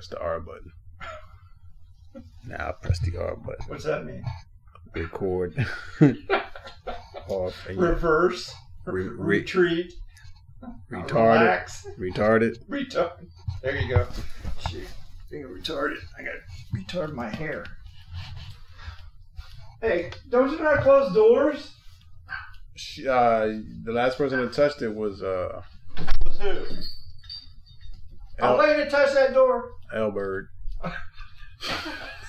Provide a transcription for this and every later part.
Press the R button. Now press the R button. What's that mean? Record. Off. Reverse. Re- re- retreat. retarded. Relax. Retarded. Retard. There you go. Shoot. Being retarded. I got to retard my hair. Hey, don't you know how to close doors? Sh- Uh, the last person that touched it was uh, Was who? I'm El- letting you touch that door. Elbird.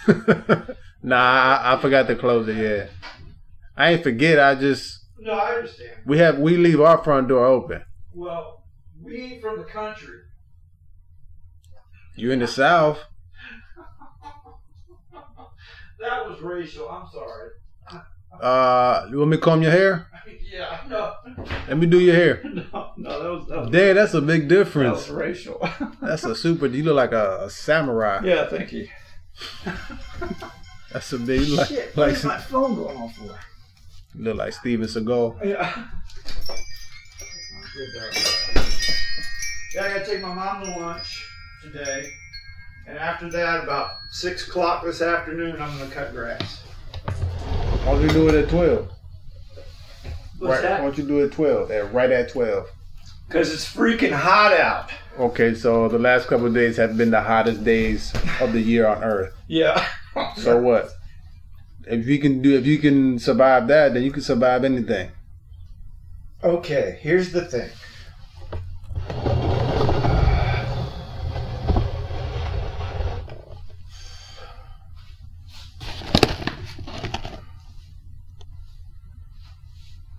nah, I, I forgot to close it. Yeah, I ain't forget. I just No, I understand. we have we leave our front door open. Well, we from the country. You in the south? That was racial. I'm sorry. Uh, you want me to comb your hair? yeah, no, Let me do your hair. no, no. That was that was, that's a big that difference. was racial. That's a super. You look like a, a samurai. yeah, thank you. That's a big. you Like, Shit, like what's my phone going off for? you look like Steven Seagal. Yeah. Yeah, I gotta take my mom to lunch today. And after that, about six o'clock this afternoon, I'm gonna cut grass. Why don't you do it at twelve? What's right, Why don't you do it at twelve? At, right at twelve. Because it's freaking hot out. Okay, so the last couple of days have been the hottest days of the year on Earth. Yeah. So what? If you can do, if you can survive that, then you can survive anything. Okay, here's the thing.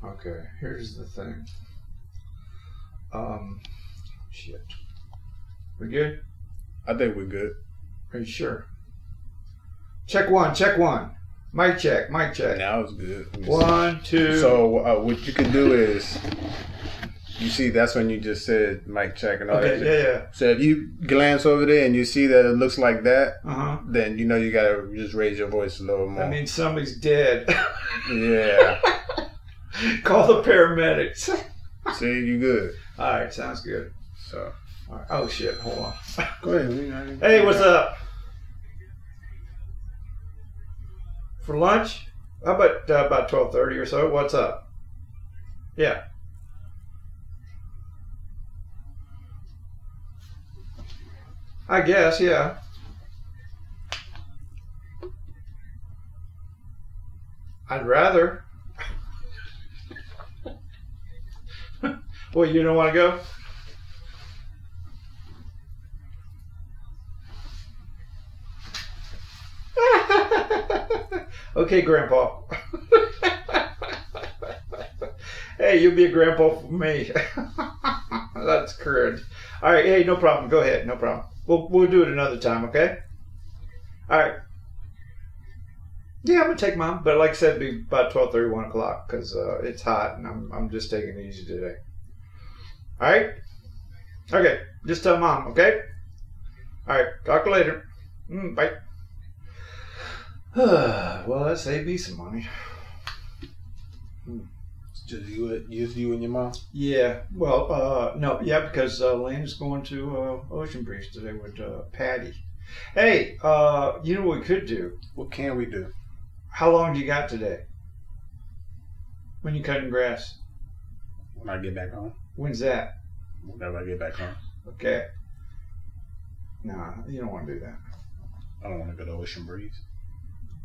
Okay, here's the thing. Um, shit. We good? I think we're good. Are you sure? Check one, check one. Mic check, mic check. Now it's good. One, two. So uh, what you can do is, you see, that's when you just said mic check and all okay, that. yeah, yeah. So if you glance over there and you see that it looks like that, Uh huh. then you know you gotta just raise your voice a little more. That means somebody's dead. yeah. Call the paramedics. See, you good. All right, sounds good. So All right. Oh shit! Hold on. go ahead. we got it. Hey, what's up? For lunch? How about uh, about twelve thirty or so? What's up? Yeah. I guess, yeah. I'd rather. Well, you don't want to go? okay, Grandpa. hey, you'll be a grandpa for me. That's correct. All right, hey, no problem. Go ahead, no problem. We'll we'll do it another time, okay? All right. Yeah, I'm gonna take mom, but like I said, be about twelve thirty, one o'clock because uh, it's hot and I'm I'm just taking it easy today. All right. Okay, just tell mom, okay? All right, talk to later. Mm, bye. well, that saved me some money. It's just you, just you and your mom. Yeah, well, uh, no, yeah, because uh, Lane's going to uh, Ocean Breeze today with uh, Patty. Hey, uh, you know what we could do? What can we do? How long do you got today? When you cutting grass? When I get back home, When's that? whenever I get back home, Okay. Nah, you don't want to do that. I don't want to go to Ocean Breeze.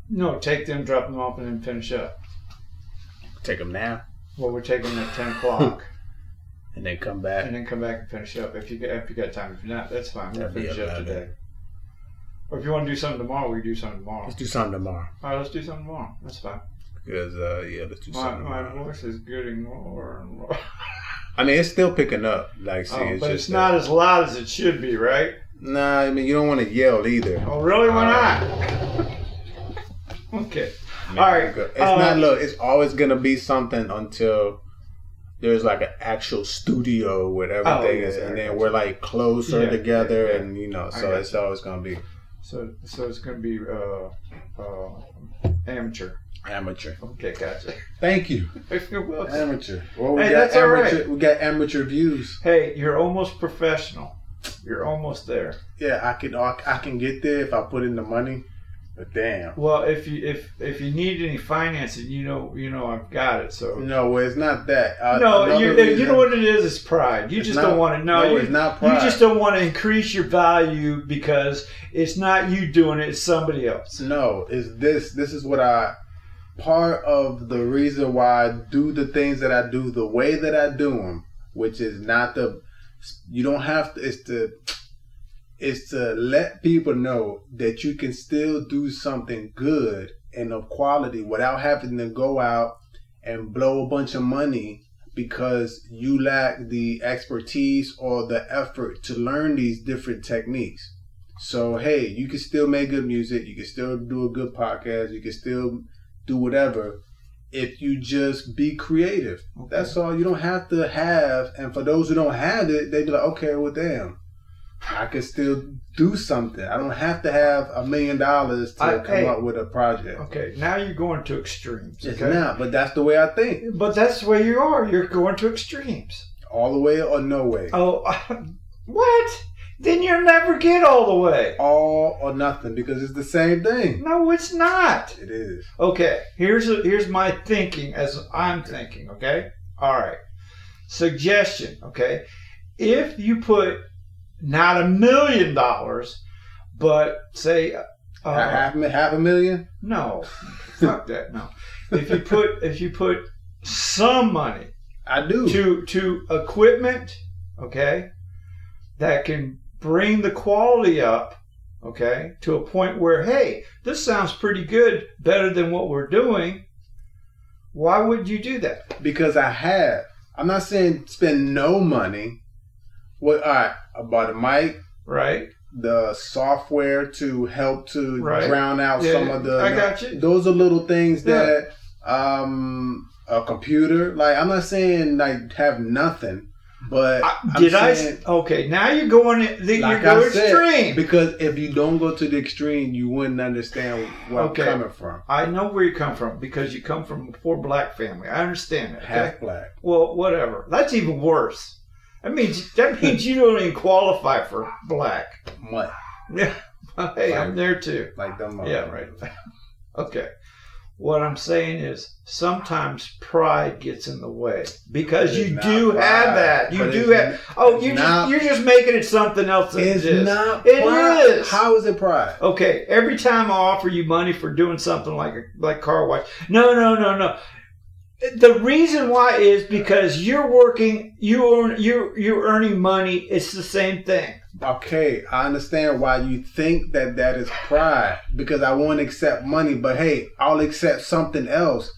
No, take them, drop them off, and then finish up. Take them now Well, we're taking them at ten o'clock, and then come back. and then come back and finish up if you get if you got time. If not, that's fine. We'll That'd be finish up eleven. today. Or if you want to do something tomorrow, we can do something tomorrow. Let's do something tomorrow. All right, let's do something tomorrow. That's fine. Because uh, yeah, let's do My, something my tomorrow. voice is getting lower and lower. I mean, it's still picking up. Like, see, Oh, it's but it's not that- as loud as it should be, right? Nah, I mean, you don't want to yell either. Oh, really? Why Uh, not? okay. I mean, All right, It's uh, not. Look, it's always gonna be something until there's like an actual studio with everything, yeah, is, yeah, and then we're like closer Yeah, together, yeah, and you know, so it's always gonna be So, so it's going to be uh, uh, amateur. Amateur. Okay, gotcha. Thank you, You're welcome. amateur. Well, we Hey, got that's amateur. right. We got amateur views. Hey, you're almost professional. You're almost there. Yeah, I can I can get there if I put in the money. But damn. Well, if you if if you need any financing, you know you know I've got it. So no, well, it's not that. Uh, no, you, you know what it is? It's pride. You just not, don't want to. No, no you, it's not pride. You just don't want to increase your value because it's not you doing it; it's somebody else. No, it's this. This is what I. Part of the reason why I do the things that I do the way that I do them, which is not the. You don't have to. It's the is to let people know that you can still do something good and of quality without having to go out and blow a bunch of money because you lack the expertise or the effort to learn these different techniques. So hey, you can still make good music, you can still do a good podcast, you can still do whatever if you just be creative. Okay. That's all. You don't have to have and for those who don't have it, they'd be like, okay, well damn I can still do something. I don't have to have a million dollars to I, come hey, up with a project. Okay, now you're going to extremes. Okay? It's not, but that's the way I think. But that's the way you are. You're going to extremes. All the way or no way? Oh, what? Then you'll never get all the way. All or nothing because it's the same thing. No, it's not. It is. Okay, here's a, here's my thinking as I'm thinking. Okay, all right. Suggestion. Okay, if you put not a million dollars, but say uh, half, half a million. No, fuck that. No, if you put if you put some money, I do to to equipment, okay, that can bring the quality up, okay, to a point where hey, this sounds pretty good, better than what we're doing. Why would you do that? Because I have. I'm not saying spend no money. Well, all right. I bought a mic. Right. The software to help to right. drown out yeah, some of the. I got you. Those are little things yeah. that um a computer. Like I'm not saying like have nothing. But did saying, I? Okay, now you're going. The, like you're going extreme because if you don't go to the extreme, you wouldn't understand where okay. I'm coming from. I know where you come from because you come from a poor black family. I understand that. Okay? Half black. Well, whatever. That's even worse. That means that means you don't even qualify for black. What? Yeah. Hey, like, I'm there too. Like them. Yeah, right. okay. What I'm saying is sometimes pride gets in the way because you do pride, have that. You do have. Oh, you just you're just making it something else. it's it is. not. It is. How is it pride? Okay. Every time I offer you money for doing something like a, like car wash, no, no, no, no the reason why is because you're working, you earn, you you're earning money. It's the same thing. Okay, I understand why you think that that is pride because I won't accept money, but hey, I'll accept something else.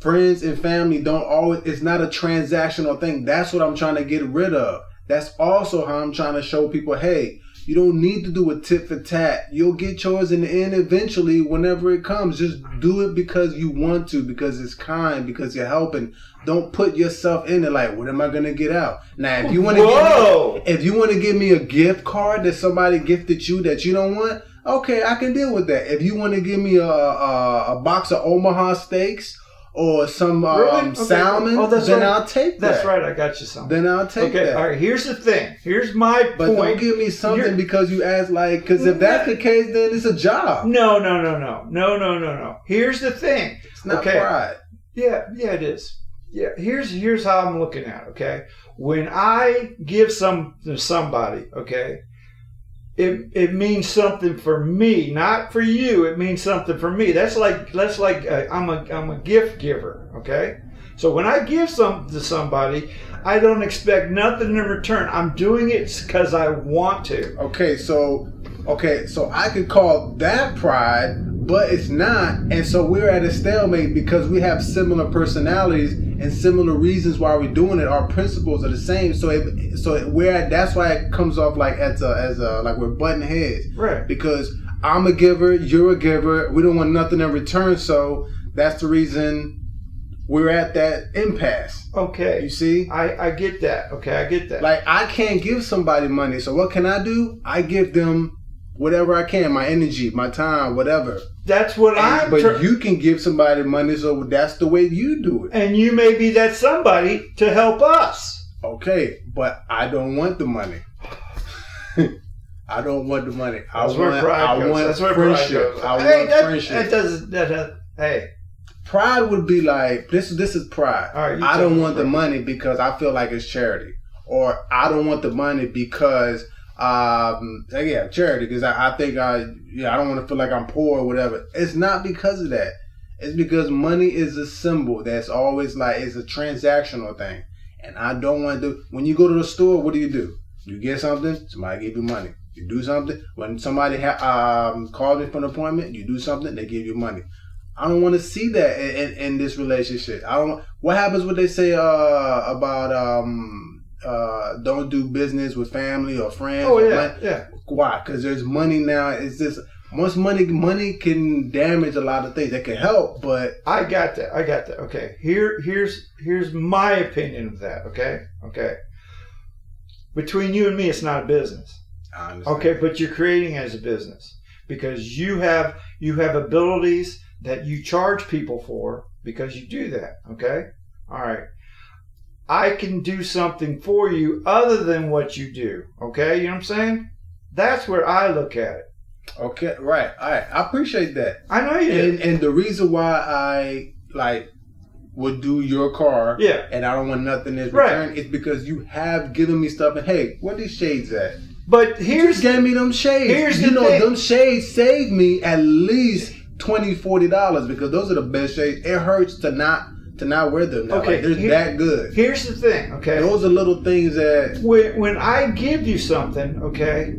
Friends and family don't always. It's not a transactional thing. That's what I'm trying to get rid of. That's also how I'm trying to show people, hey, you don't need to do a tit for tat. You'll get yours in the end eventually whenever it comes. Just do it because you want to, because it's kind, because you're helping. Don't put yourself in it like, what am I gonna get out? Now if you wanna give me, if you wanna give me a gift card that somebody gifted you that you don't want, okay, I can deal with that. If you wanna give me a, a, a box of Omaha steaks or some really? um, okay. salmon, oh, then right. I'll take that. That's right. I got you something. Then I'll take that. okay, that. All right. Here's the thing. Here's my but point. don't give me something You're, because you ask like because if that's the case, then it's a job. No, no, no, no, no, no, no, no. Here's the thing. It's not okay. pride. Yeah, yeah, it is. Yeah. Here's here's how I'm looking at. It, okay, when I give some to somebody, okay, it, it means something for me, not for you. It means something for me. That's like that's like uh, I'm a I'm a gift giver. Okay, so when I give something to somebody, I don't expect nothing in return. I'm doing it because I want to. Okay, so okay, so I could call that pride, but it's not, and so we're at a stalemate because we have similar personalities and similar reasons why we're doing it. Our principles are the same, so it, so we're at, that's why it comes off like as a as a like we're butting heads, right? Because I'm a giver, you're a giver. We don't want nothing in return, so that's the reason we're at that impasse. Okay. You see? I, I get that. Okay, I get that. Like I can't give somebody money. So what can I do? I give them whatever I can, my energy, my time, whatever. That's what I. But you can give somebody money, so that's the way you do it. And you may be that somebody to help us. Okay, but I don't want the money. I don't want the money. That's I where want, pride I goes. want That's where pride friendship. goes. I hey, want that, friendship. That doesn't. That, that, hey, pride would be like this. This is pride. Right, I don't want the money because I feel like it's charity, or I don't want the money because um yeah charity because I, I think I yeah I don't want to feel like I'm poor or whatever. It's not because of that. It's because money is a symbol that's always like it's a transactional thing, and I don't want to. When you go to the store, what do you do? You get something, somebody give you money. You do something when somebody ha- um, calls me for an appointment. You do something, they give you money. I don't want to see that in, in, in this relationship. I don't. What happens when they say uh, about um, uh, don't do business with family or friends? oh yeah, yeah. Why? Because there's money now. It's just once money money can damage a lot of things. It can help, but I got that. I got that. Okay. Here, here's here's my opinion of that. Okay. Okay. Between you and me, it's not a business. Okay, but you're creating as a business because you have you have abilities that you charge people for because you do that. Okay, all right. I can do something for you other than what you do. Okay, you know what I'm saying? That's where I look at it. Okay, right. All right. I appreciate that. I know you. And and the reason why I like would do your car Yeah, and I don't want nothing in Right. return is because you have given me stuff and hey, where these shades at? but here's gave me them shades. here's you the know thing. them shades saved me at least 20 40 dollars because those are the best shades. It hurts to not to not wear them now. Okay, Like, they're here- that good. here's the thing. Okay, Those are little things that when when I give you something, okay,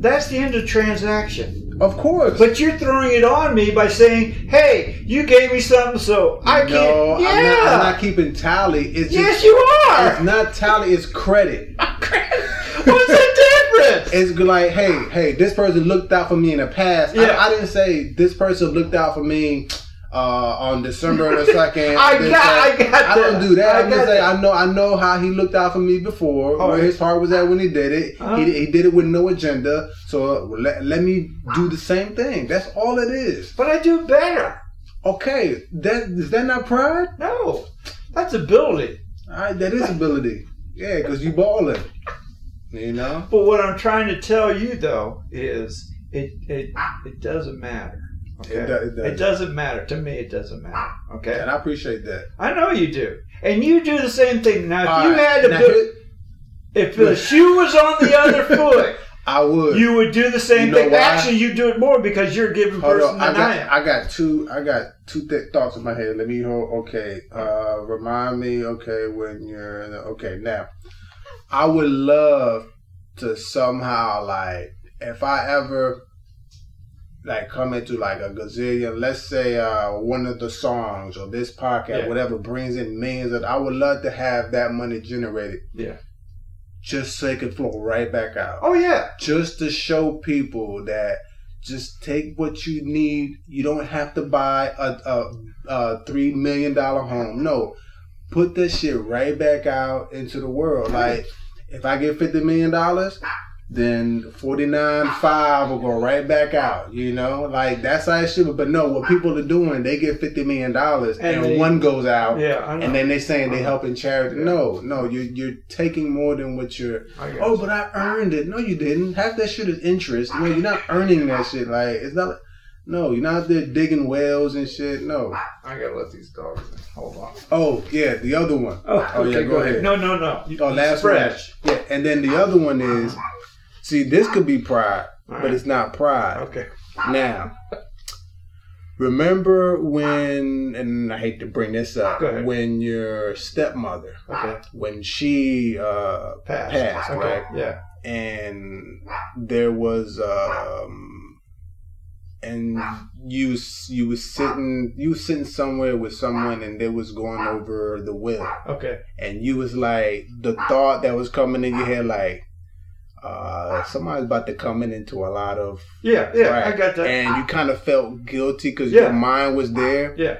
that's the end of the transaction. of course. But you're throwing it on me by saying, "Hey, you gave me something, so I no, can't." Yeah. I'm, not, I'm not keeping tally. It's just yes, you are. it's not tally, it's credit. What's the difference? It's like, hey, hey, this person looked out for me in the past. Yeah. I, I didn't say this person looked out for me uh, on December the second. I got-. I got I don't do that. I I'm just saying. I know, I know how he looked out for me before, where right. his heart was at when he did it. Uh-huh. He, he did it with no agenda. So let, let me do the same thing. That's all it is. But I do better. Okay, that is that not pride? No, that's ability. All right, that is ability. Yeah, because you balling. You know. But what I'm trying to tell you though is it it it doesn't matter. Okay, It do- it doesn't. It doesn't matter to me. It doesn't matter. Okay, And I appreciate that. I know you do, and you do the same thing. Now, if All you right, had to, now put, if the shoe was on the other foot, I would. you would do the same You know thing. why? Actually, you do it more because you're a giving Hold person on, than I got, I am. I got two, I got two th- thoughts in my head. Let me hold. Okay, uh, remind me. Okay, when you're okay now, I would love to somehow like if I ever like come into like a gazillion. Let's say uh, one of the songs or this podcast, Yeah. whatever brings in millions. Of, I would love to have that money generated Yeah. just so it can flow right back out Oh yeah. just to show people that just take what you need. You don't have to buy a, a, a three million dollar home. No, put this shit right back out into the world. Like if I get fifty million dollars, then forty nine five will go right back out. You know, like that's how it should. be. But no, what people are doing, they get fifty million dollars And and, they- one goes out. Yeah. And then they're saying they're uh-huh. helping charity. Yeah. No, no, you're you're taking more than what you're Oh, you. but I earned it. No, you didn't. Half that shit is interest. No, you're not earning that shit. Like it's not. No, you're not out there digging wells and shit. No. I gotta let these dogs in. Hold on. Oh yeah, the other one. Oh, Oh, yeah, okay, go ahead. No, no, no. You, Oh, last fresh. one. Yeah, and then the other one is. See, this could be pride, All but it's not pride. Okay. Now, remember when? And I hate to bring this up. When your stepmother, Okay. when she uh, Pass. Pass, okay. right? Yeah. and there was um and you you was sitting you was sitting somewhere with someone and they was going over the will Okay. and you was like the thought that was coming in your head like uh somebody's about to come in into a lot of Yeah. Yeah. I got that. and you kind of felt guilty because Yeah. your mind was there yeah.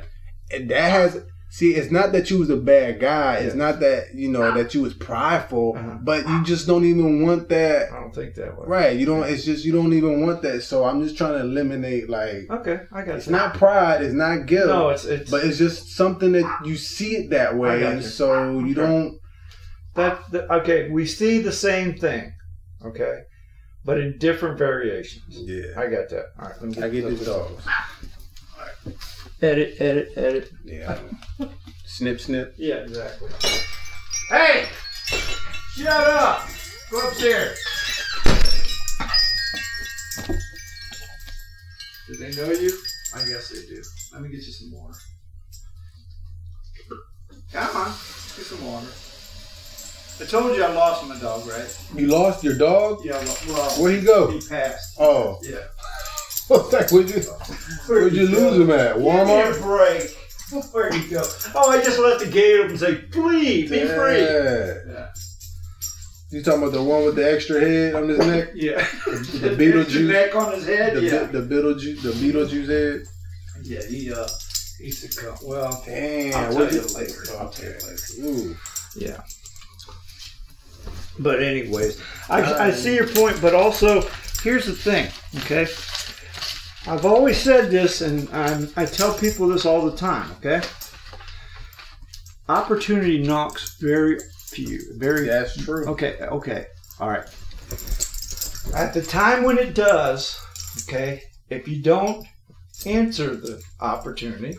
and that has see it's not that you was a bad guy it's not that you know that you was prideful Uh-huh. but you just don't even want that I don't think that way. right you don't it's just you don't even want that so i'm just trying to eliminate like Okay. I got it. it's not pride it's not guilt No, it's it's but it's just something that you see it that way and you. so you Okay. don't that, that. Okay. We see the same thing. Okay. but in different variations. Yeah. I got that. All right, let me I get this. these dogs. Edit, edit, edit. Yeah. snip, snip. Yeah, exactly. Hey! Shut up! Go upstairs. Do they know you? I guess they do. Let me get you some water. Come on, get some water. I told you I lost my dog, right? You lost your dog? Yeah, well, well Where'd he go? he passed. Oh. Yeah. Where'd you, where'd you lose him at? Walmart? Give me a break. Where'd he go? Oh, I just left the gate open and say, please, be free. Yeah. Yeah. You talking about the one with the extra head on his neck? Yeah. The Beetlejuice. neck on his head. The, yeah. the Beetlejuice, the Beetlejuice head? Yeah, he uh he succumbed. Well, Damn. I'll what tell you you- later. I'll tell you later. Ooh. yeah. But anyways, I, I um, see your point, but also here's the thing, okay? I've always said this, and I'm, I tell people this all the time, okay? Opportunity knocks very few, very That's true. Okay, okay, all right. At the time when it does, okay, if you don't answer the opportunity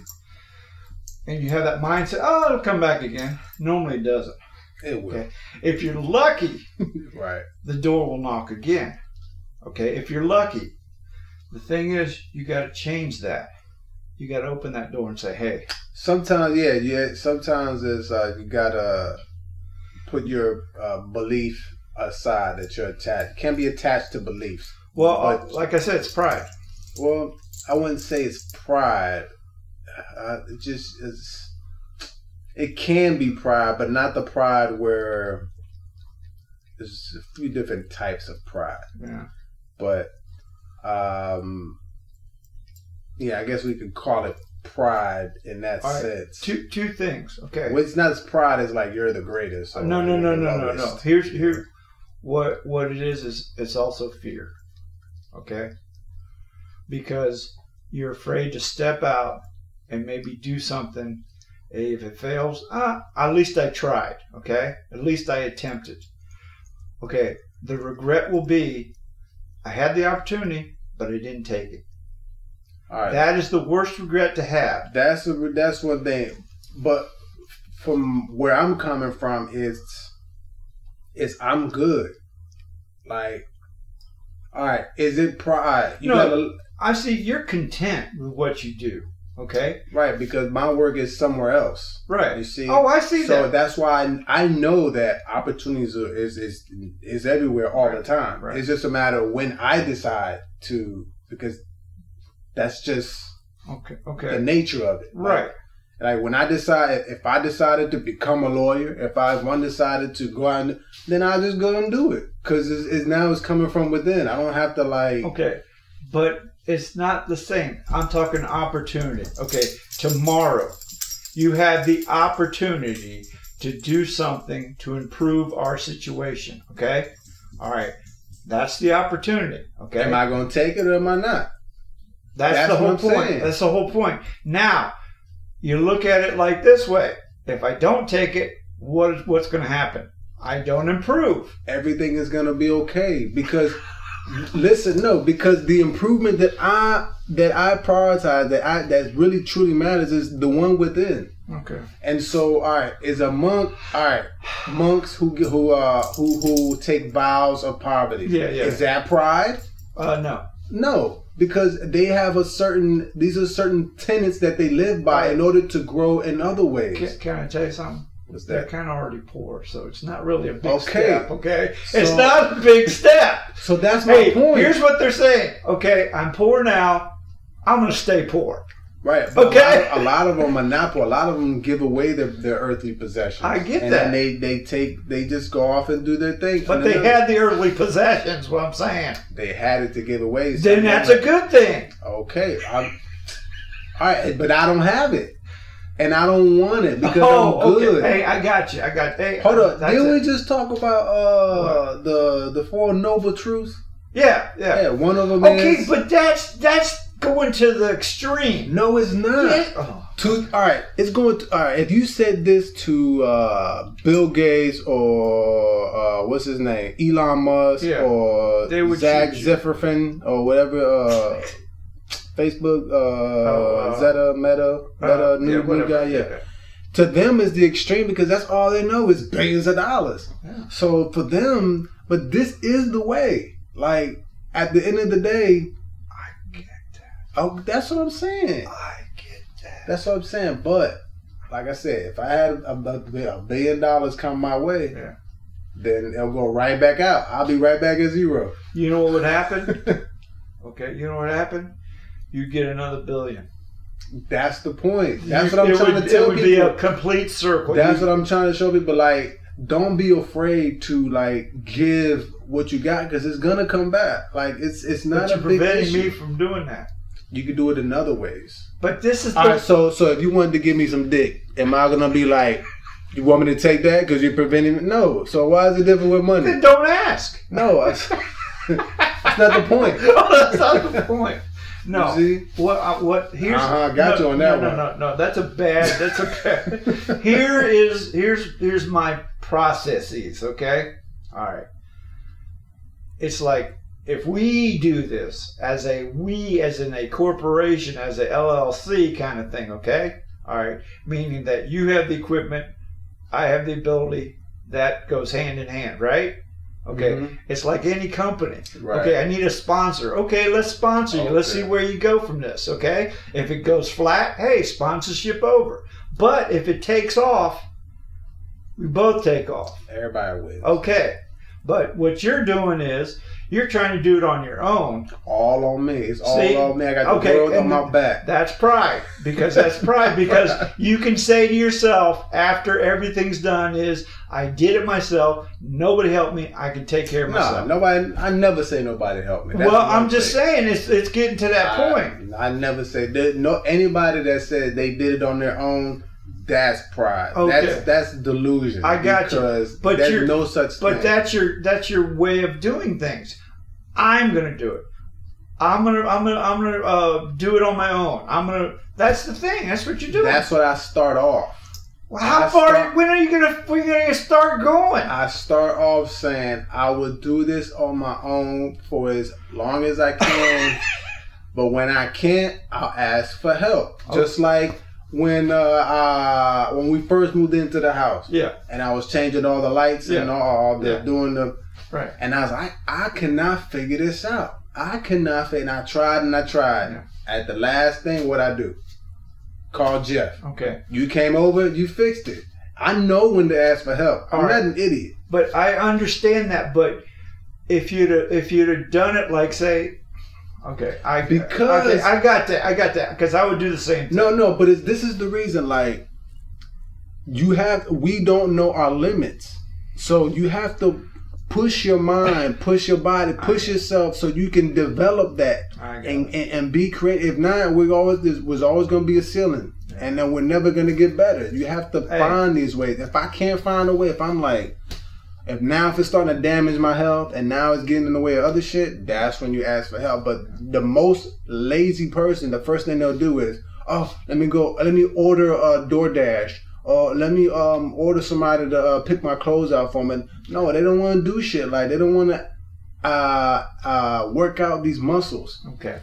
and you have that mindset, oh, it'll come back again, normally it doesn't. It will. Okay. If you're lucky, Right. the door will knock again. Okay, if you're lucky, the thing is, you got to change that. You got to open that door and say, hey, Sometimes, yeah, yeah. Sometimes it's uh, you gotta put your uh, belief aside that you're attached. Can't be attached to beliefs. well, But- like I said, it's pride. Well, I wouldn't say it's pride. Uh, it just is. It can be pride, but not the pride where there's a few different types of pride. Yeah. But, um, yeah, I guess we could call it pride in that All right. sense. Two two things. Okay. Well, it's not as pride as like you're the greatest. no, no, no, no, no, no. Here's here, what what it is is it's also fear. Okay. Because you're afraid to step out and maybe do something. If it fails, ah, at least I tried. Okay. At least I attempted. Okay. The regret will be, I had the opportunity, but I didn't take it. All right. That is the worst regret to have. That's a, that's one thing, but from where I'm coming from is is I'm good. Like, all right, is it pride? You No. gotta I see you're content with what you do. Okay. right because my work is somewhere else. Right. You see. Oh, I see so that. that's why I, I know that opportunities are, is is is everywhere all the time. right. It's just a matter of when I decide to because that's just Okay. Okay. the nature of it. Right. Like when I decide, if I decided to become a lawyer, if I one decided to go out, and, then I'll just go and do it because it's, it's now it's coming from within. I don't have to like. Okay, but it's not the same. I'm talking opportunity. Okay, tomorrow you have the opportunity to do something to improve our situation. Okay, all right, that's the opportunity. Okay, Am I going to take it or am I not? that's, that's the whole point. saying. That's the whole point. Now you look at it like this way: if I don't take it, what what's going to happen? I don't improve. Everything is going to be okay because. Listen, no, because the improvement that I that I prioritize that I that really truly matters is the one within. Okay. And so, all right, is a monk. All right, monks who who uh who who take vows of poverty. Yeah, yeah. Is that pride? Uh, no. No, because they have a certain. These are certain tenets that they live by in order to grow in other ways. Can, can I tell you something? They're that? kind of already poor, so it's not really a big Okay. step. Okay, it's not a big step. So that's my Hey, point. here's what they're saying. Okay, I'm poor now. I'm gonna stay poor. right. Okay. A lot, of, a lot of them are not poor. A lot of them give away their, their earthly possessions. I get and that. then they they take they just go off and do their thing. But they had the earthly possessions. What I'm saying. they had it to give away. so Then that's a good thing. Okay. I'm, all right, but I don't have it, and I don't want it because oh, I'm good. okay. Hey, I got you. I got. Hey, Hold up. that's Didn't it. we just talk about uh the the four noble truths? Yeah, yeah. Yeah, one of them Okay, is but that's that's going to the extreme. No, it's not. Yeah. Oh, To all right, it's going to all right. If you said this to uh, Bill Gates or uh, what's his name, Elon Musk Yeah. or Zach shoot. Zifferfin or whatever, uh, Facebook, uh, Oh, uh, Zeta, Meta, Meta, uh, new, yeah, new guy, yeah. To them, is the extreme because that's all they know is billions of dollars. Yeah. So for them, but this is the way. Like at the end of the day, I get that. oh, that's what I'm saying. I get that. That's what I'm saying. But like I said, if I had a, a, a billion dollars come my way, Yeah. then it'll go right back out. I'll be right back at zero. You know what would happen? okay, you know what happened? You get another billion. That's the point. That's You- what I'm it trying would, to tell people. It would people. be a complete circle. That's You- what I'm trying to show people. Like, don't be afraid to like give what you got because it's gonna come back. Like, it's it's not but a you're big preventing issue. me from doing that. You can do it in other ways. But this is the All right. So so if you wanted to give me some dick, am I gonna be like? You want me to take that because you're preventing me? No. So why is it different with money? Then don't ask. No, I- that's not the point. oh, That's not the point. No. You see? What? Uh, what? Here's. Uh-huh, got no, you on that no, one. No, no, no. That's a bad. That's a bad. Here is here's here's my processes. Okay. All right. It's like if we do this as a we as in a corporation as a LLC kind of thing. Okay. All right. Meaning that you have the equipment, I have the ability. That goes hand in hand, right? Okay. Mhm. It's like any company. Right. Okay, I need a sponsor. Okay, let's sponsor you. Let's see where you go from this. Okay, if it goes flat, hey, sponsorship over. But if it takes off, we both take off. Everybody wins. Okay, but what you're doing is you're trying to do it on your own. All on me. It's all See? on me. I got the Okay, world on my back. That's pride because that's pride because you can say to yourself after everything's done is I did it myself. Nobody helped me. I can take care of myself. No, nobody. I never say nobody helped me. That's well, I'm just saying. it's it's getting to that point. I, I never say there, no anybody that said they did it on their own. That's pride. Okay. That's that's delusion. I got you. But there's no such thing. But thing. that's your that's your way of doing things. I'm gonna do it. I'm gonna I'm gonna I'm gonna uh, do it on my own. I'm gonna. That's the thing. That's what you do. that's what I start off. well, how I far? start- when are you gonna when are you gonna start going? I start off saying I will do this on my own for as long as I can, but when I can't, I'll ask for help. Okay. Just like when uh, uh when we first moved into the house yeah. and I was changing all the lights and all, all the Yeah. doing the Right. and I was like, I cannot figure this out. I cannot. And I tried and I tried. Yeah. At the last thing, what I do? Call Jeff. Okay. You came over. You fixed it. I know when to ask for help. I'm All right. not an idiot. But I understand that. But if you'd have, if you'd have done it like say, okay, I Because- okay, I got that. I got that because I would do the same thing. No, no, but it's, this is the reason. Like, you have, we don't know our limits, so you have to push your mind, push your body, push yourself, so you can develop that and, and, and be creative. If not, we're always there was always going to be a ceiling, and then we're never going to get better. You have to Hey. find these ways. If I can't find a way, if I'm like. If now if it's starting to damage my health and now it's getting in the way of other shit, that's when you ask for help. But the most lazy person, the first thing they'll do is, oh, let me go, let me order a DoorDash, or let me um order somebody to uh, pick my clothes out for me. No, they don't want to do shit like they don't want to uh uh work out these muscles. Okay.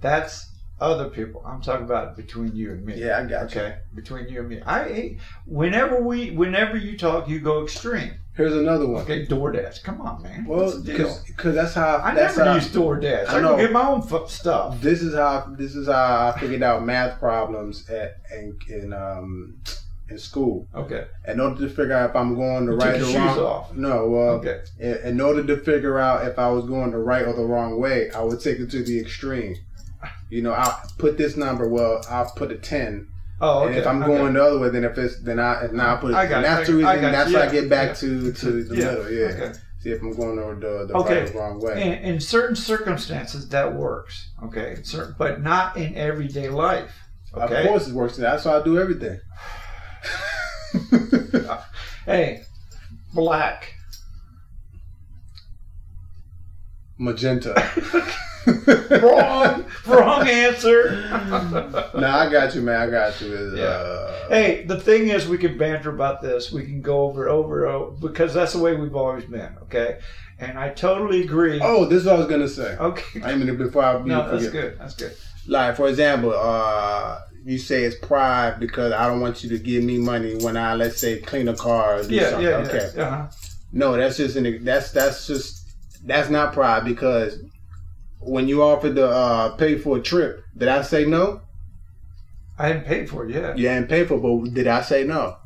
That's other people. I'm talking about between you and me. Yeah, I got you. Okay. Between you and me. I whenever we whenever you talk, you go extreme. Here's another one. Okay, DoorDash. Come on, man. Well, because that's how I that's never how, use DoorDash. I I, know. get my own fu- stuff. This is how this is how I figured out math problems at in in um in school. Okay. In order to figure out if I'm going the You right or wrong. off. No, well, Okay. in, in order to figure out if I was going the right or the wrong way, I would take it to the extreme. You know, I'll put this number. Well, I'll put a ten. Oh, okay. And if I'm okay. going the other way, then if it's then I if now I put it. I got that's the I reason. That's you, why I get back yeah. to to the Yeah, middle. Yeah. okay. See if I'm going over the, the Okay. right wrong way. In, in certain circumstances, that works. Okay. Certain, but not in everyday life. Okay. Of course, it works. That's why I do everything. Hey, black. Magenta. wrong, wrong answer. no, I got you, man. I got you. Yeah. Uh, Hey, the thing is, we can banter about this. We can go over over over because that's the way we've always been. Okay, and I totally agree. Oh, this is what I was gonna say. Okay. I mean, before I No, that's forget. good. That's good. Like for example, uh, you say it's pride because I don't want you to give me money when I let's say clean a car or do Yeah, something. yeah, okay. yeah. Uh-huh. No, that's just an that's that's just that's not pride because when you offered to uh, pay for a trip, did I say no? I hadn't paid for it yet. You didn't pay for, it, but did I say no?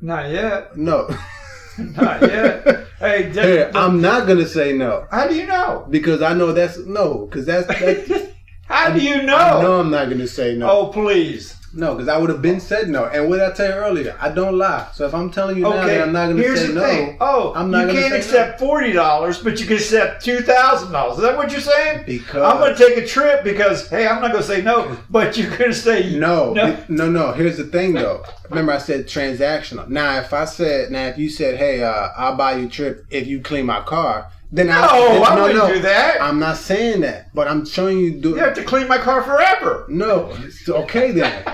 Not yet. No. Not yet. hey, d- Hey, I'm not gonna say no how do you know? because I know that's no because that's, that's How do you I know? know I'm not gonna say no. Oh, please. No, because I would have been said no. And what did I tell you earlier? I don't lie. So if I'm telling you now Okay, that I'm not gonna here's say the no, thing. Oh, I'm not you can't accept forty dollars, but you can accept two thousand dollars. Is that what you're saying? because I'm going to take a trip because hey, I'm not going to say no, but you're going to say No, No. no, no. Here's the thing, though. Remember, I said transactional. Now, if I said, now, if you said, "Hey, uh, I'll buy you a trip if you clean my car," then No, I, then, I no, wouldn't no. do that. I'm not saying that, but I'm showing you. Do you have to clean my car forever. no, okay then.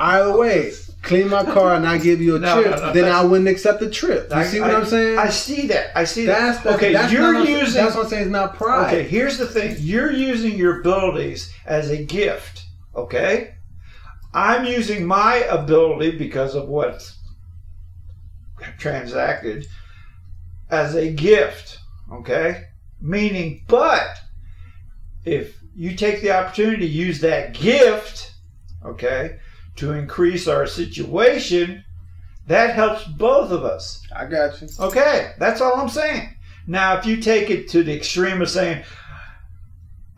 Either way, clean my car and I give you a No, trip, no, no, then I wouldn't accept the trip. You I- see what I, am saying? I see that. I see that's, that. that's okay, that's you're not, using. That's what I'm saying. It's not pride. Okay, here's the thing. You're using your abilities as a gift. Okay, I'm using my ability because of what's transacted as a gift. Okay, meaning, but if you take the opportunity to use that gift, okay, to increase our situation, that helps both of us. I got you. Okay, that's all I'm saying. Now, if you take it to the extreme of saying,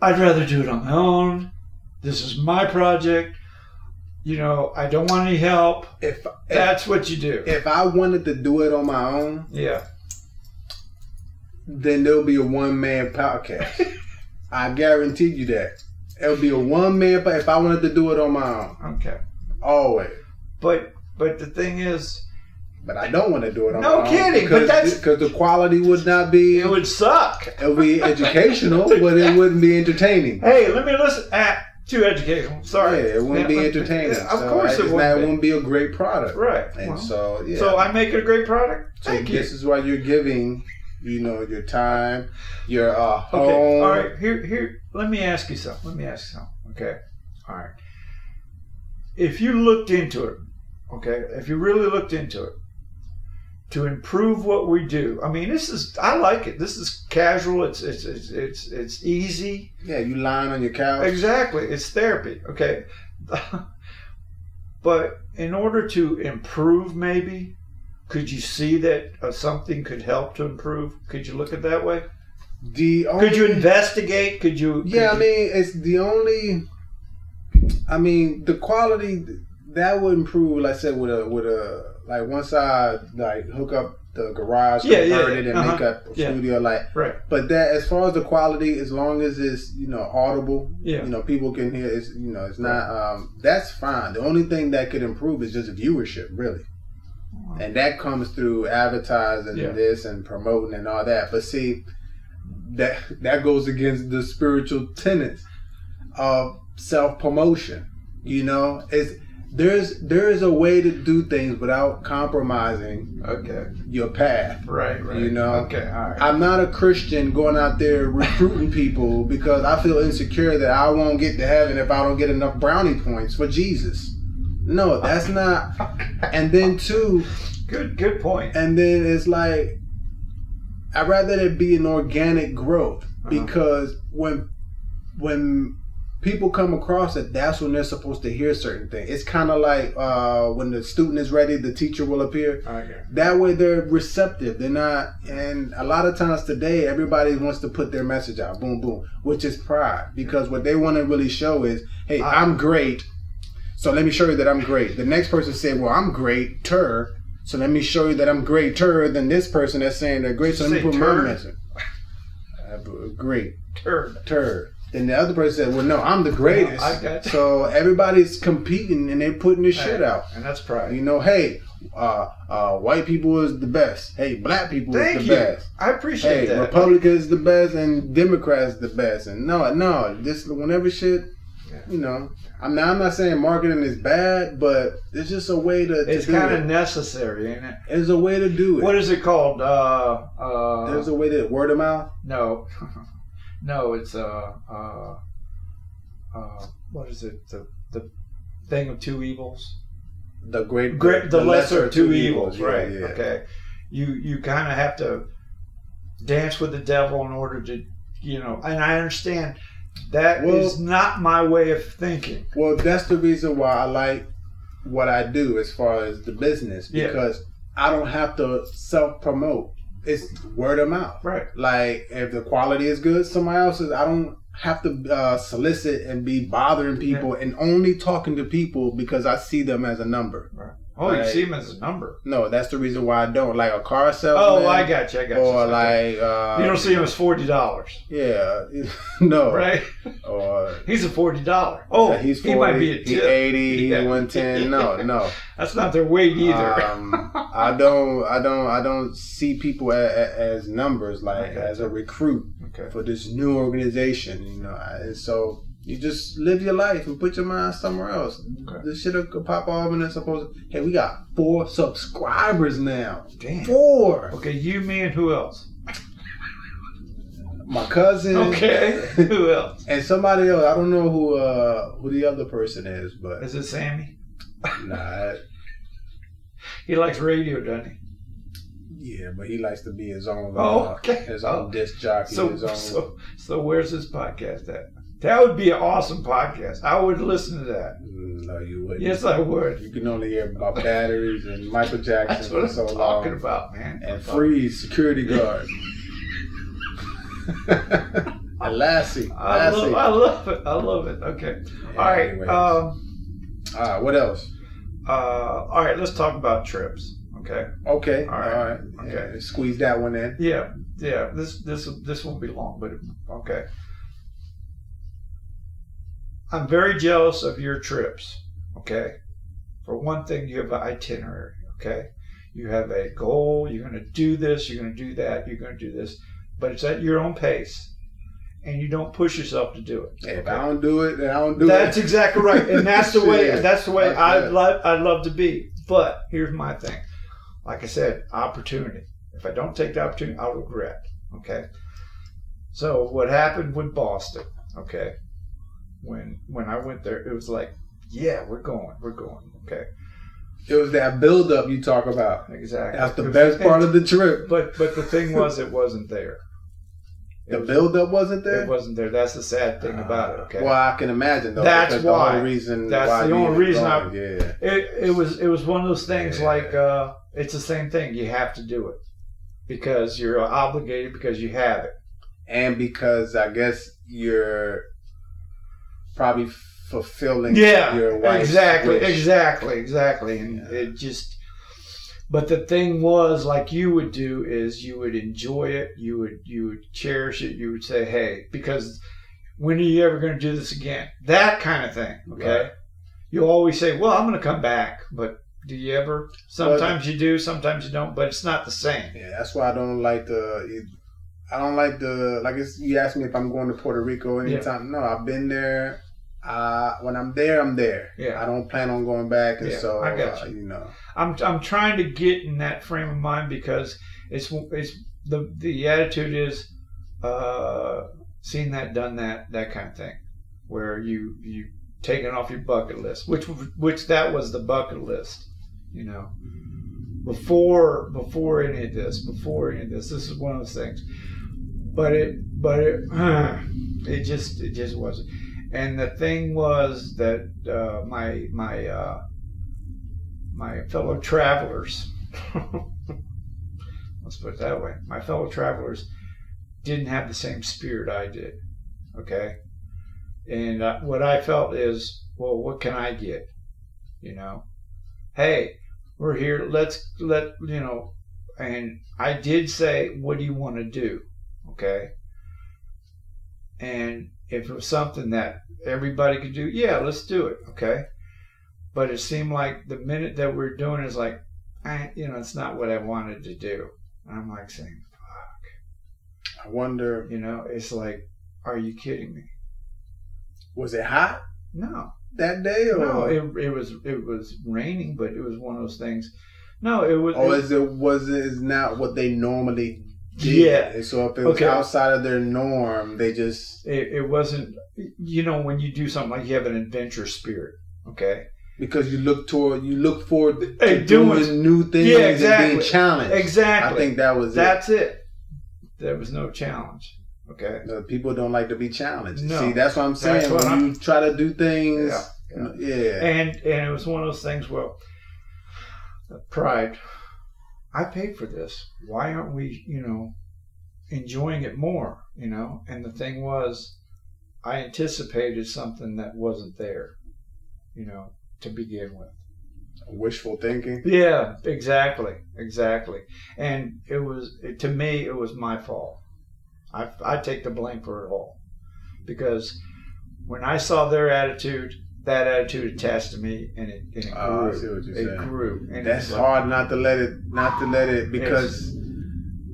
I'd rather do it on my own, this is my project, you know, I don't want any help, If if, that's what you do. if I wanted to do it on my own, Yeah. then there'll be a one man podcast. I guarantee you that. It'll be a one man if I wanted to do it on my own. Okay. Always. But but the thing is, But I don't want to do it on No my own. kidding, but because, that's- because the quality would not be it would suck. it would be educational, but it wouldn't be entertaining. Hey, let me listen. Ah, too educational. Sorry. Yeah, it wouldn't be entertaining. Of So course it wouldn't. it be. wouldn't be a great product. Right. And Well, so yeah. So I make it a great product. So Thank you. this is why you're giving, you know, your time, your uh, home. Okay. All right. Here, here. Let me ask you something. Let me ask you something. Okay. All right. If you looked into it, okay, if you really looked into it, to improve what we do, I mean, this is I like it. This is casual. It's it's it's it's, it's easy. Yeah, you lying on your couch. Exactly. It's therapy. Okay. but in order to improve, maybe. Could you see that uh, something could help to improve? Could you look at that way? The only, Could you investigate? Could you? Yeah, I could you- mean, it's the only. I mean, the quality that would improve. Like I said, with a with a like once I like hook up the garage, Yeah, yeah, convert it, and Uh-huh. make a Yeah. studio. Like, right. but that as far as the quality, as long as it's you know audible, Yeah. you know people can hear. It's you know it's not. Um, that's fine. The only thing that could improve is just viewership, really. And that comes through advertising Yeah. this and promoting and all that. But see, that that goes against the spiritual tenets of self promotion. You know, it's there's there is a way to do things without compromising Okay. your path. Right. Right. You know? Okay. All right. I'm not a Christian going out there recruiting people because I feel insecure that I won't get to heaven if I don't get enough brownie points for Jesus. No, that's not. And then two, good. Good point. and then it's like I'd rather it be an organic growth Uh-huh. because when when people come across it, that's when they're supposed to hear certain things. It's kind of like uh, when the student is ready, the teacher will appear. Okay. That way, they're receptive. They're not, and a lot of times today, everybody wants to put their message out, boom, boom, which is pride because what they want to really show is, hey, I- I'm great. So let me show you that I'm great. The next person said, well, I'm great, tur. So let me show you that I'm greater than this person that's saying they're great. So let me put my message. Uh, Great, Turd. tur. Then the other person said, "Well, no, I'm the greatest." I got you. so everybody's competing and they're putting this shit out. and that's pride. You know, hey, uh, uh, white people is the best. Hey, black people Thank is the you. best. I appreciate Hey, that. Republicans the best and Democrats the best. And no, no, this whenever shit, Yeah. you know. I'm not. I'm not saying marketing is bad, but it's just a way to. to it's kind of it. necessary, ain't it? There's a way to do it. What is it called? Uh, uh, There's a way to word of mouth. no, no, it's uh, uh, uh, what is it? The the thing of two evils. The great, Great, the, lesser, of two evils, Yeah, right? yeah. Okay, you you kind of have to dance with the devil in order to, you know. And I understand that is Well- not my way of thinking. Well, that's the reason why I like what I do as far as the business Yeah. because I don't have to self promote. It's word of mouth. Right. Like if the quality is good, somebody else else's. I don't have to uh, solicit and be bothering people and only talking to people because I see them as a number. Oh, you Right. see him as a number. No, that's the reason why I don't like a car salesman. Oh, I got you. I got you. Or like uh, you don't see him as forty dollars, yeah, no, right? Or He's a forty dollar. Oh, he's 40, he might be a he's tip. eighty, he's Yeah. one ten. No, no. That's not their weight either. Um, I don't, I don't, I don't see people as, as numbers, like Okay. as a recruit okay. for this new organization. You know, and so you just live your life and put your mind somewhere else. Okay. This shit will pop off and it's supposed. Hey, we got four subscribers now. Damn. Four. Okay, you, me, and who else? My cousin. Okay, who else? And somebody else. I don't know who uh who the other person is, but Is it Sammy? nah. He likes radio, doesn't he? Yeah, but he likes to be his own. Oh, uh, okay. His own Oh. disc jockey. So, his own. so, so where's this podcast at? That would be an awesome podcast. I would listen to that. Mm, no, you wouldn't. Yes, I would. You can only hear about batteries and Michael Jackson That's what for I'm so talking long. about, man. And freeze security guard. and Lassie. I Lassie. love, I love it. I love it. Okay. All right. Um, all right. What else? uh, all right. Let's talk about trips. Okay. Okay. All All right. right. Okay. Yeah, squeeze that one in. Yeah. Yeah. This this this won't be long, but okay. I'm very jealous of your trips. Okay. For one thing, you have an itinerary. Okay. You have a goal. You're going to do this. You're going to do that. You're going to do this. But it's at your own pace, and you don't push yourself to do it. Hey, if I don't do it, then I don't do That's it. That's exactly right, and that's the way. That's the way I'd love. I'd love to be. But here's my thing. Like I said, opportunity. If I don't take the opportunity, I'll regret. Okay. So what happened with Boston? Okay. When when I went there, it was like, yeah, we're going, we're going. Okay. It was that build up you talk about. Exactly. That's the best part of the trip. But but the thing was, it wasn't there. It The was- build up wasn't there. It wasn't there. That's the sad thing about it. Okay. Well, I can imagine though. That's why. The only reason. That's why the only reason I- Yeah. It, it was it was one of those things Yeah. like uh, it's the same thing. You have to do it because you're obligated because you have it. and because I guess you're probably fulfilling Yeah, your wife's exactly, wish. exactly, exactly. And Yeah. it just. But the thing was, like you would do, is you would enjoy it. You would you would cherish it. You would say, "Hey," because when are you ever going to do this again? That kind of thing. Okay. Right. You always say, "Well, I'm going to come back," but do you ever? Sometimes you do, sometimes you don't. But it's not the same. Yeah, that's why I don't like the. I don't like the like. It's, you asked me if I'm going to Puerto Rico anytime. No, I've been there. Uh, when I'm there, I'm there. Yeah. I don't plan on going back, and Yeah, so I got uh, you know. I'm I'm trying to get in that frame of mind because it's it's the the attitude is uh seen that done that that kind of thing where you you take it off your bucket list which which that was the bucket list you know before before any of this before any of this this is one of those things but it but it it just it just wasn't and the thing was that uh, my my uh, my fellow travelers, let's put it that way, my fellow travelers didn't have the same spirit I did. Okay. And uh, what I felt is, well, what can I get? You know, hey, we're here. Let's let, you know, and I did say, what do you want to do? Okay. And if it was something that everybody could do, yeah, let's do it. Okay. But it seemed like the minute that we're doing is like, I, you know, it's not what I wanted to do. And I'm like saying, fuck. I wonder, you know, it's like, are you kidding me? was it hot No, that day, or no, it, it was it was raining, but it was one of those things. No, it was. or it- is it was it is not what they normally Yeah. And so if it was Okay. outside of their norm, they just it, it wasn't. You know, when you do something like you have an adventure spirit. Okay. because you look toward you look forward to Hey, doing, doing- new things Yeah, and being exactly. challenged. Exactly. I think that was That's it. There was no challenge. Okay. Uh, people don't like to be challenged. No. See, that's what I'm saying. What when I'm- you try to do things, Yeah, yeah, And and it was one of those things. Well, pride. I paid for this. Why aren't we, you know, enjoying it more? You know. And the thing was, I anticipated something that wasn't there. You know, to begin with. wishful thinking. Yeah, exactly, exactly. And it was to me, it was my fault. I I take the blame for it all because when I saw their attitude, that attitude attached to me, and it, and it grew. Oh, I see what you're it saying. grew. And That's like- hard not to let it, not to let it, because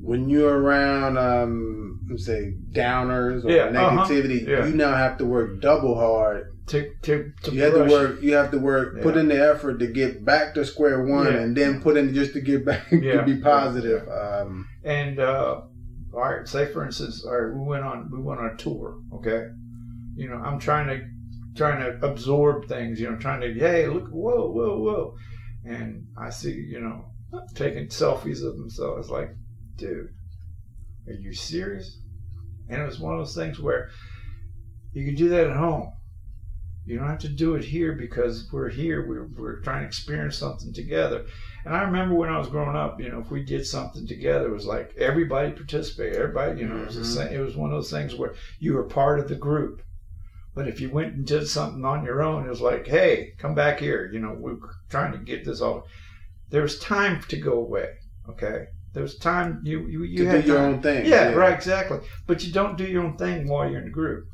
when you're around, um, let's say downers or Yeah, uh-huh, negativity, yeah. you now have to work double hard. To to to you have to work. You have to work. Put in the effort to get back to square one, Yeah. and then put in just to get back Yeah, to be positive. Um, And uh, all right, say for instance, all right, we went on we went on a tour. Okay, you know, I'm trying to trying to absorb things. You know, trying to hey, look, whoa, whoa, whoa, and I see you know taking selfies of themselves. Like, dude, are you serious? And it was one of those things where you can do that at home. You don't have to do it here because we're here. We're, we're trying to experience something together. And I remember when I was growing up, you know, if we did something together, it was like everybody participated. Everybody, you know, it was the Mhm. same. It was one of those things where you were part of the group. But if you went and did something on your own, it was like, hey, come back here. You know, we're trying to get this all. There was time to go away. Okay, there was time. You you you do your own thing. Yeah, right, exactly. But you don't do your own thing while you're in the group,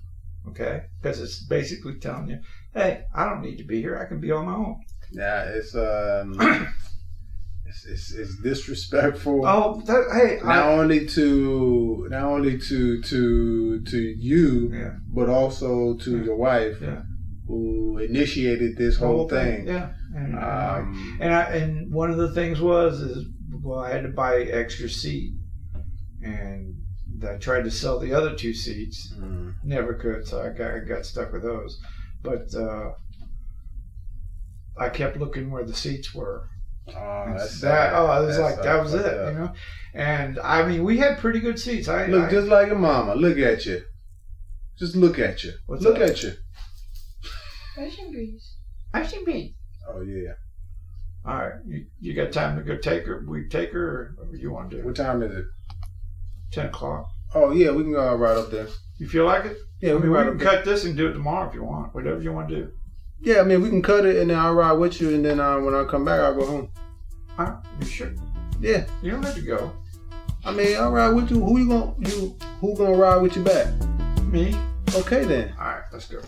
okay? Because it's basically telling you, hey, I don't need to be here. I can be on my own. Yeah, it's um, it's, it's, it's disrespectful. Oh, that, hey, not I, only to not only to to to you, yeah, but also to Yeah. your wife, Yeah. who initiated this whole thing. yeah. And, Um, and I and one of the things was is well, I had to buy extra seat, and I tried to sell the other two seats. mm, Never could, so I got, I got stuck with those. But uh, I kept looking where the seats were. Oh, that's that, sad. oh, it was That's like that was it, up. you know. And I mean, we had pretty good seats. I Look I, just like a mama. Look at you. Just look at you. What's look up? at you. Ocean breeze. Ocean Beach. Oh yeah. All right, you, you got time to go take her? We take her, or what you want to do? What time is it? Ten o'clock. Oh yeah, we can go right up there. You feel like it? Yeah, I we mean, can we ride can up there. cut this and do it tomorrow if you want. Whatever you want to do. Yeah, I mean we can cut it and then I'll ride with you and then uh, when I come back I'll go home. Right, you sure? Yeah. You don't have to go. I mean I'll ride with you. Who you gonna you who gonna ride with you back? Me? Okay then. All right, let's go.